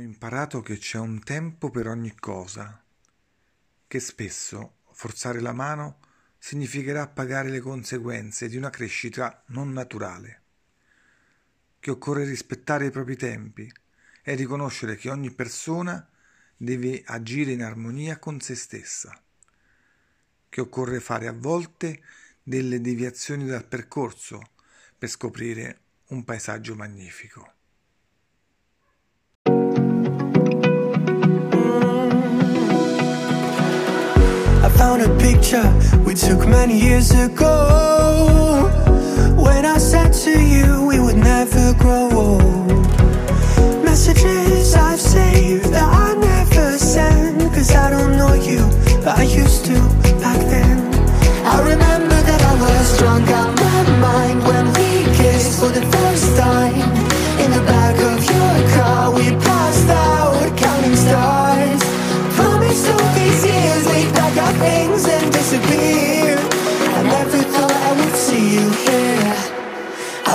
imparato che c'è un tempo per ogni cosa, che spesso forzare la mano significherà pagare le conseguenze di una crescita non naturale, che occorre rispettare i propri tempi e riconoscere che ogni persona deve agire in armonia con se stessa, che occorre fare a volte delle deviazioni dal percorso per scoprire un paesaggio magnifico. Found a picture we took many years ago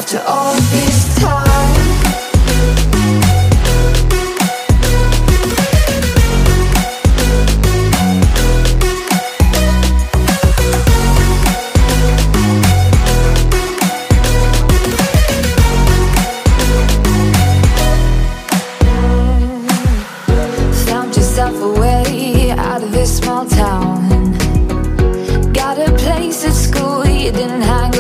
After all this time Found yourself a way out of this small town. Got a place at school you didn't hang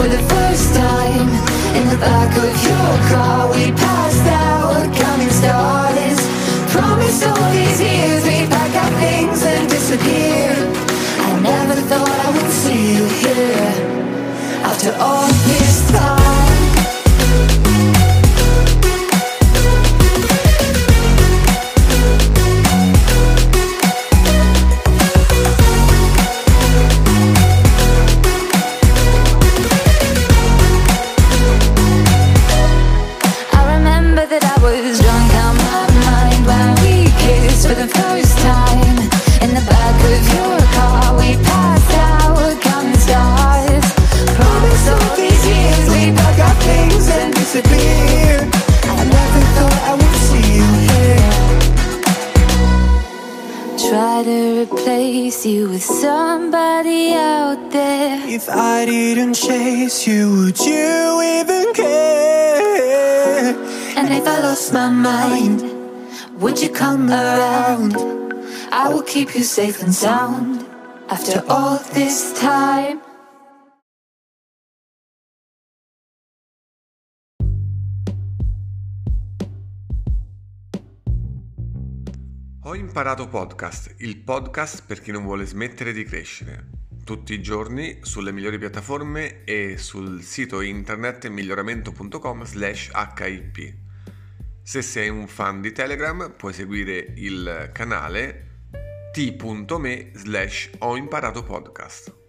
for the first time. In the back of your car, we passed out counting stars. Promised all these years we'd pack our things and disappear. I never thought I would see you here after all this time. Replace you with somebody out there. If I didn't chase you, would you even care? And if I lost my mind, would you come around? I will keep you safe and sound after all this time. Ho imparato podcast, il podcast per chi non vuole smettere di crescere. Tutti i giorni sulle migliori piattaforme e sul sito internet miglioramento.com/hip. Se sei un fan di Telegram puoi seguire il canale t.me slash ho imparato podcast.